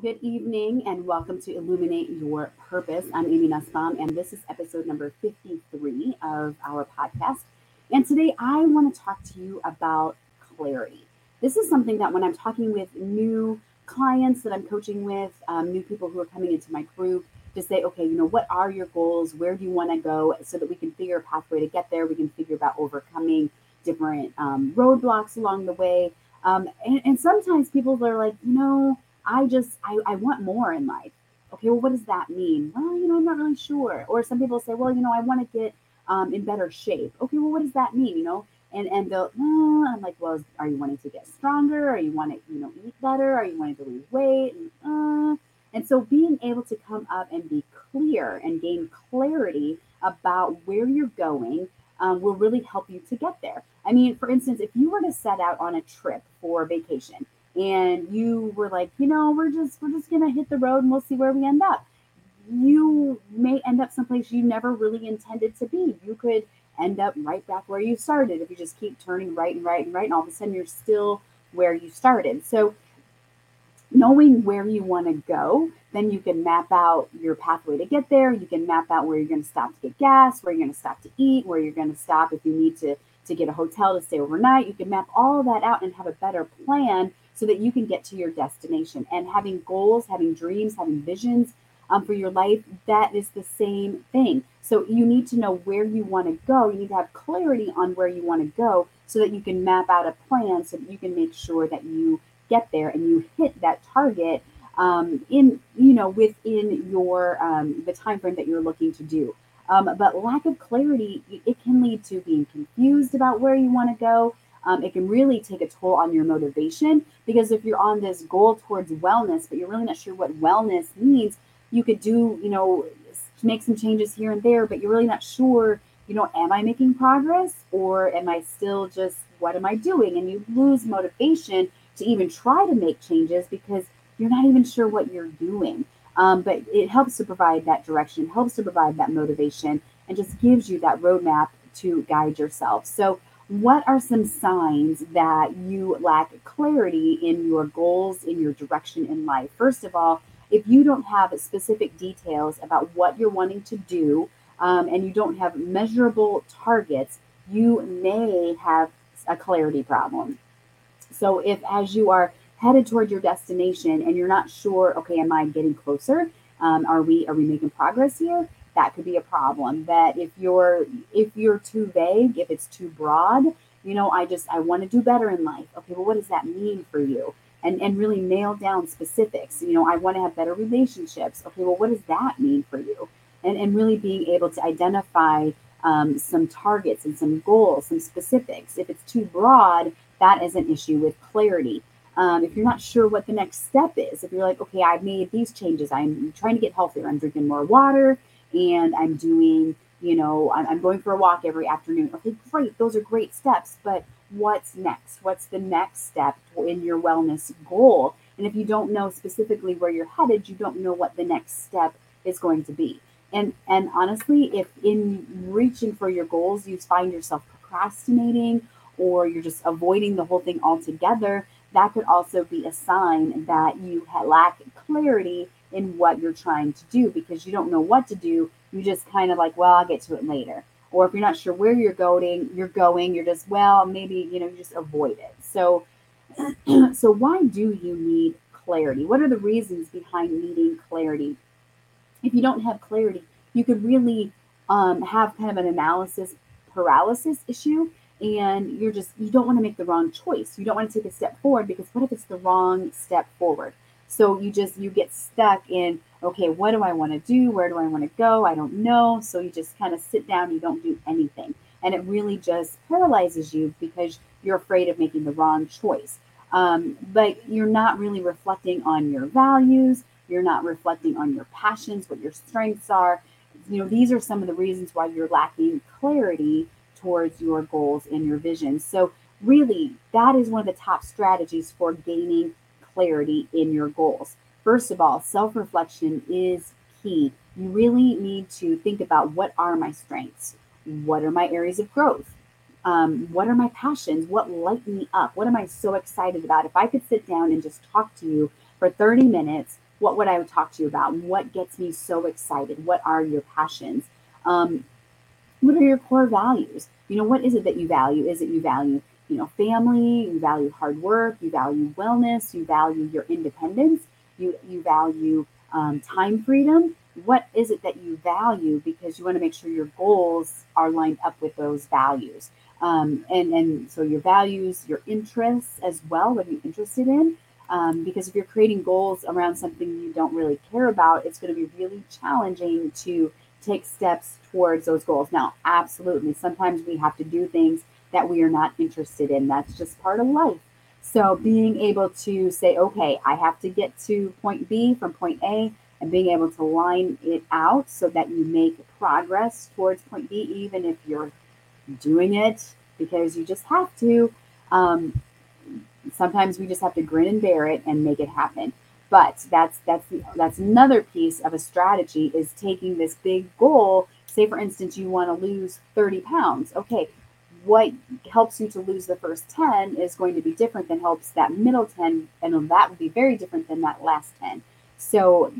Good evening and welcome to Illuminate Your Purpose. I'm Amy Nussbaum, and this is episode number 53 of our podcast. And today I want to talk to you about clarity. This is something that when I'm talking with new clients that I'm coaching with, um, new people who are coming into my group, to say, okay, you know, what are your goals? Where do you want to go? So that we can figure a pathway to get there. We can figure about overcoming different um, roadblocks along the way. Um, and, and sometimes people are like, you know, I just, I, I want more in life. Okay, well, what does that mean? Well, you know, I'm not really sure. Or some people say, well, you know, I want to get um, in better shape. Okay, well, what does that mean? You know, and and they'll, I'm like, well, are you wanting to get stronger? Are you want to, you know, eat better? Are you wanting to lose weight? And, uh, and so being able to come up and be clear and gain clarity about where you're going um, will really help you to get there. I mean, for instance, if you were to set out on a trip for vacation and you were like, you know, we're just we're just gonna hit the road and we'll see where we end up. You may end up someplace you never really intended to be. You could end up right back where you started if you just keep turning right and right and right, and all of a sudden you're still where you started. So knowing where you want to go, then you can map out your pathway to get there. You can map out where you're going to stop to get gas, where you're going to stop to eat, where you're going to stop if you need to to get a hotel to stay overnight. You can map all that out and have a better plan so that you can get to your destination. And having goals, having dreams, having visions um, for your life, that is the same thing. So you need to know where you want to go. You need to have clarity on where you want to go so that you can map out a plan so that you can make sure that you get there and you hit that target um, in you know within your um, the time frame that you're looking to do. Um, but lack of clarity it can lead to being confused about where you want to go um, it can really take a toll on your motivation because if you're on this goal towards wellness, but you're really not sure what wellness means, you could do, you know, make some changes here and there, but you're really not sure, you know, am I making progress or am I still just, what am I doing? And you lose motivation to even try to make changes because you're not even sure what you're doing. Um, but it helps to provide that direction, helps to provide that motivation, and just gives you that roadmap to guide yourself. So, what are some signs that you lack clarity in your goals, in your direction in life? First of all, if you don't have specific details about what you're wanting to do um, and you don't have measurable targets, you may have a clarity problem. So, if as you are headed toward your destination and you're not sure, okay, am I getting closer? Um, are we are we making progress here? That could be a problem that if you're if you're too vague if it's too broad you know i just i want to do better in life. Okay well what does that mean for you? And and really nail down specifics you know i want to have better relationships. Okay well what does that mean for you? And and really being able to identify um, some targets and some goals some specifics. If it's too broad that is an issue with clarity. Um, if you're not sure what the next step is if you're like okay i've made these changes i'm trying to get healthier i'm drinking more water and I'm doing, you know, I'm, I'm going for a walk every afternoon. Okay, great. Those are great steps. But what's next? What's the next step in your wellness goal? And if you don't know specifically where you're headed, you don't know what the next step is going to be. And and honestly, if in reaching for your goals you find yourself procrastinating or you're just avoiding the whole thing altogether, that could also be a sign that you lack clarity in what you're trying to do because you don't know what to do. You just kind of like, well, I'll get to it later. Or if you're not sure where you're going, you're going, you're just, well, maybe, you know, you just avoid it. So, so why do you need clarity? What are the reasons behind needing clarity? If you don't have clarity, you could really um, have kind of an analysis paralysis issue and you're just you don't want to make the wrong choice you don't want to take a step forward because what if it's the wrong step forward so you just you get stuck in okay, what do I want to do? Where do I want to go? I don't know. So you just kind of sit down, you don't do anything. And it really just paralyzes you because you're afraid of making the wrong choice. Um, but you're not really reflecting on your values. You're not reflecting on your passions, what your strengths are. You know, these are some of the reasons why you're lacking clarity towards your goals and your vision. So, really, that is one of the top strategies for gaining clarity in your goals. First of all, self reflection is key. You really need to think about what are my strengths? What are my areas of growth? Um, what are my passions? What light me up? What am I so excited about? If I could sit down and just talk to you for 30 minutes, what would I talk to you about? What gets me so excited? What are your passions? Um, what are your core values? You know, what is it that you value? Is it you value, you know, family, you value hard work, you value wellness, you value your independence, you you value um, time freedom. What is it that you value? Because you want to make sure your goals are lined up with those values. Um, and and so your values, your interests as well. What are you interested in? Um, because if you're creating goals around something you don't really care about, it's going to be really challenging to take steps towards those goals. Now, absolutely, sometimes we have to do things that we are not interested in. That's just part of life. So, being able to say, okay, I have to get to point B from point A, and being able to line it out so that you make progress towards point B, even if you're doing it because you just have to. Um, sometimes we just have to grin and bear it and make it happen. But that's that's the, that's another piece of a strategy is taking this big goal. Say, for instance, you want to lose 30 pounds. Okay, what helps you to lose the first 10 is going to be different than helps that middle 10, and that would be very different than that last 10. So,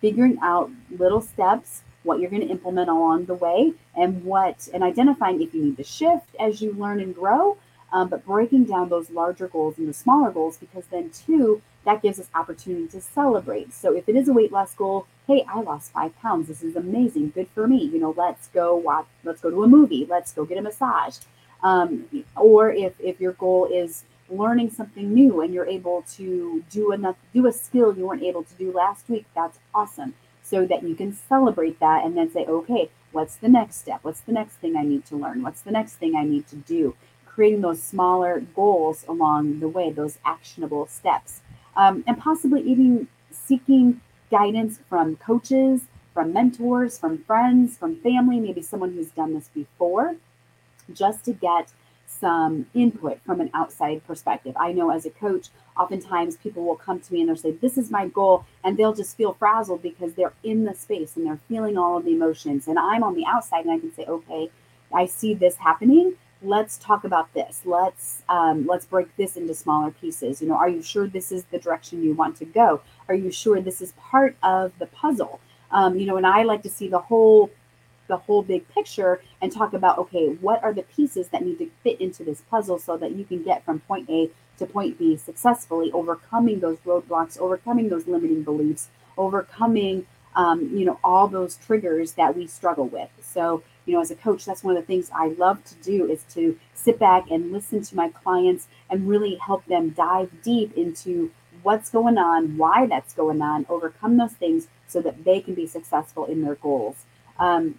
figuring out little steps, what you're going to implement along the way, and what, and identifying if you need to shift as you learn and grow, um, but breaking down those larger goals into smaller goals because then, too, that gives us opportunity to celebrate. So if it is a weight loss goal, hey, I lost five pounds. This is amazing. Good for me. You know, let's go watch, let's go to a movie. Let's go get a massage. Um, or if, if your goal is learning something new and you're able to do enough, do a skill you weren't able to do last week, that's awesome. So that you can celebrate that and then say, okay, what's the next step? What's the next thing I need to learn? What's the next thing I need to do? Creating those smaller goals along the way, those actionable steps um, and possibly even seeking guidance from coaches, from mentors, from friends, from family, maybe someone who's done this before, just to get some input from an outside perspective. I know as a coach, oftentimes people will come to me and they'll say, This is my goal. And they'll just feel frazzled because they're in the space and they're feeling all of the emotions. And I'm on the outside and I can say, Okay, I see this happening let's talk about this let's um, let's break this into smaller pieces you know are you sure this is the direction you want to go are you sure this is part of the puzzle um, you know and i like to see the whole the whole big picture and talk about okay what are the pieces that need to fit into this puzzle so that you can get from point a to point b successfully overcoming those roadblocks overcoming those limiting beliefs overcoming um, you know all those triggers that we struggle with so you know, as a coach, that's one of the things I love to do is to sit back and listen to my clients and really help them dive deep into what's going on, why that's going on, overcome those things so that they can be successful in their goals. Um,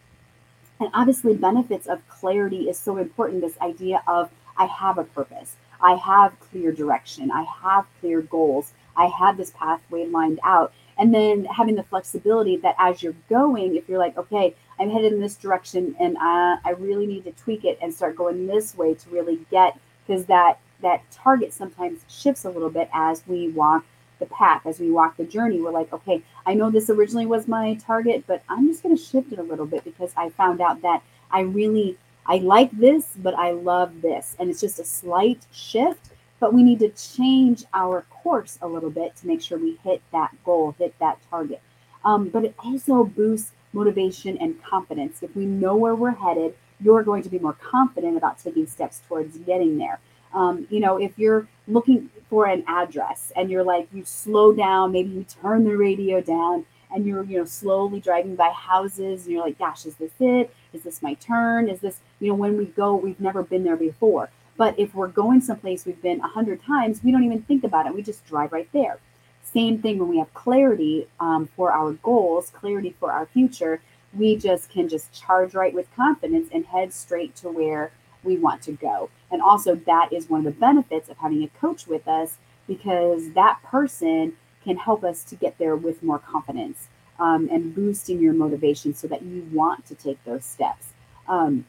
and obviously, benefits of clarity is so important. This idea of I have a purpose, I have clear direction, I have clear goals, I have this pathway lined out. And then having the flexibility that as you're going, if you're like, okay, I'm headed in this direction and I, I really need to tweak it and start going this way to really get because that that target sometimes shifts a little bit as we walk the path as we walk the journey we're like okay i know this originally was my target but i'm just going to shift it a little bit because i found out that i really i like this but i love this and it's just a slight shift but we need to change our course a little bit to make sure we hit that goal hit that target um, but it also boosts motivation, and confidence. If we know where we're headed, you're going to be more confident about taking steps towards getting there. Um, you know, if you're looking for an address and you're like, you slow down, maybe you turn the radio down and you're, you know, slowly driving by houses and you're like, gosh, is this it? Is this my turn? Is this, you know, when we go, we've never been there before. But if we're going someplace we've been a hundred times, we don't even think about it. We just drive right there. Same thing when we have clarity um, for our goals, clarity for our future, we just can just charge right with confidence and head straight to where we want to go. And also, that is one of the benefits of having a coach with us because that person can help us to get there with more confidence um, and boosting your motivation so that you want to take those steps. Um,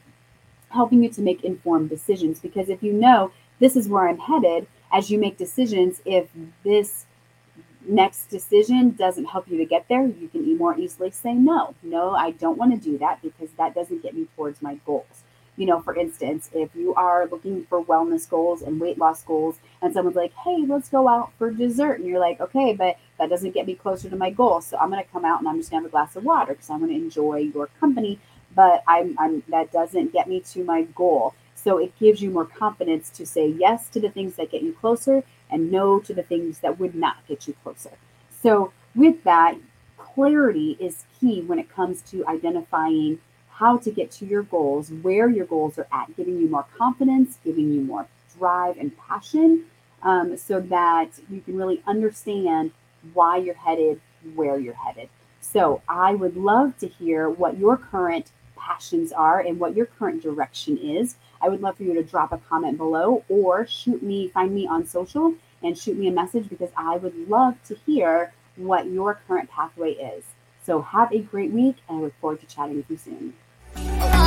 helping you to make informed decisions because if you know this is where I'm headed, as you make decisions, if this next decision doesn't help you to get there, you can more easily say no. No, I don't want to do that because that doesn't get me towards my goals. You know, for instance, if you are looking for wellness goals and weight loss goals and someone's like, hey, let's go out for dessert. And you're like, okay, but that doesn't get me closer to my goal. So I'm going to come out and I'm just going to have a glass of water because I'm going to enjoy your company. But I'm, I'm that doesn't get me to my goal. So it gives you more confidence to say yes to the things that get you closer and no to the things that would not get you closer. So with that, clarity is key when it comes to identifying how to get to your goals, where your goals are at, giving you more confidence, giving you more drive and passion, um, so that you can really understand why you're headed where you're headed. So I would love to hear what your current passions are and what your current direction is. I would love for you to drop a comment below or shoot me, find me on social and shoot me a message because I would love to hear what your current pathway is. So have a great week and I look forward to chatting with you soon. Okay.